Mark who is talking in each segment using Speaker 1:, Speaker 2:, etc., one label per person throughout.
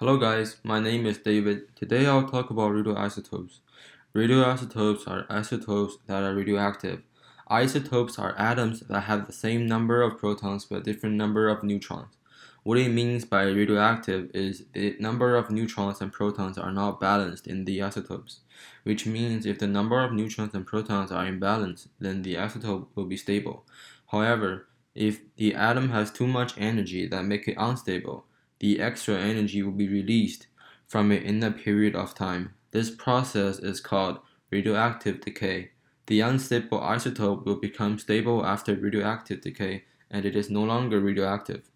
Speaker 1: Hello guys, my name is David. Today I'll talk about radioisotopes. Radioisotopes are isotopes that are radioactive. Isotopes are atoms that have the same number of protons but different number of neutrons. What it means by radioactive is the number of neutrons and protons are not balanced in the isotopes, which means if the number of neutrons and protons are imbalanced, then the isotope will be stable. However, if the atom has too much energy that make it unstable, the extra energy will be released from it in a period of time. This process is called radioactive decay. The unstable isotope will become stable after radioactive decay and it is no longer radioactive.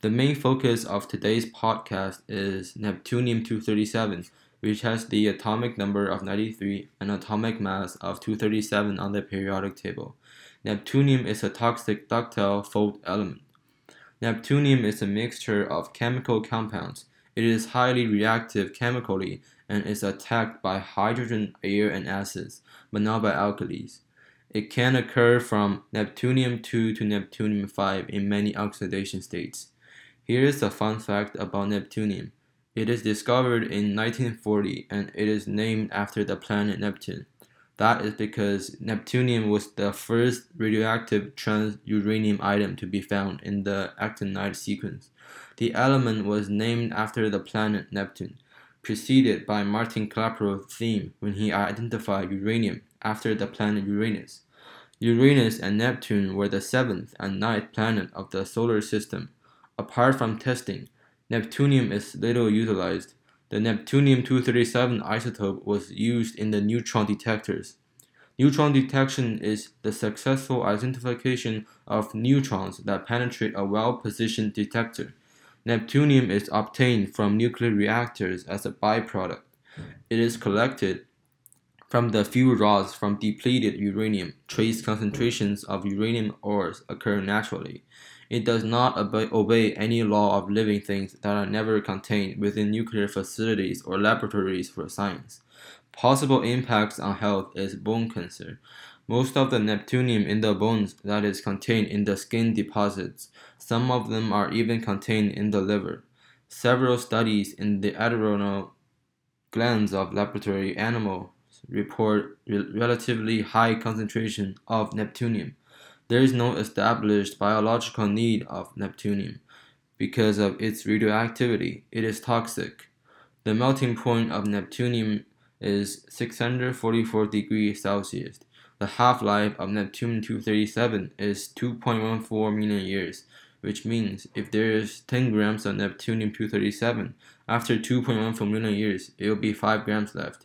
Speaker 1: The main focus of today's podcast is Neptunium 237, which has the atomic number of 93 and atomic mass of 237 on the periodic table. Neptunium is a toxic ductile fault element. Neptunium is a mixture of chemical compounds. It is highly reactive chemically and is attacked by hydrogen, air, and acids, but not by alkalis. It can occur from neptunium 2 to neptunium 5 in many oxidation states. Here is a fun fact about neptunium. It is discovered in 1940 and it is named after the planet Neptune. That is because neptunium was the first radioactive trans-uranium item to be found in the actinide sequence. The element was named after the planet Neptune, preceded by Martin Klaproth's theme when he identified uranium after the planet Uranus. Uranus and Neptune were the seventh and ninth planet of the solar system. Apart from testing, neptunium is little utilized. The neptunium-237 isotope was used in the neutron detectors. Neutron detection is the successful identification of neutrons that penetrate a well-positioned detector. Neptunium is obtained from nuclear reactors as a byproduct. It is collected from the fuel rods from depleted uranium. Trace concentrations of uranium ores occur naturally. It does not obey, obey, any law of living things that are never contained within nuclear facilities or laboratories for science. Possible impacts on health is bone cancer. Most of the neptunium in the bones that is contained in the skin deposits. Some of them are even contained in the liver. Several studies in the adrenal glands of laboratory animals report re- relatively high concentration of neptunium. There is no established biological need of neptunium. Because of its radioactivity, it is toxic. The melting point of neptunium is 644 degrees Celsius. The half-life of Neptunium-237 is 2.14 million years, which means if there is 10 grams of Neptunium-237, after 2.14 million years, it will be 5 grams left.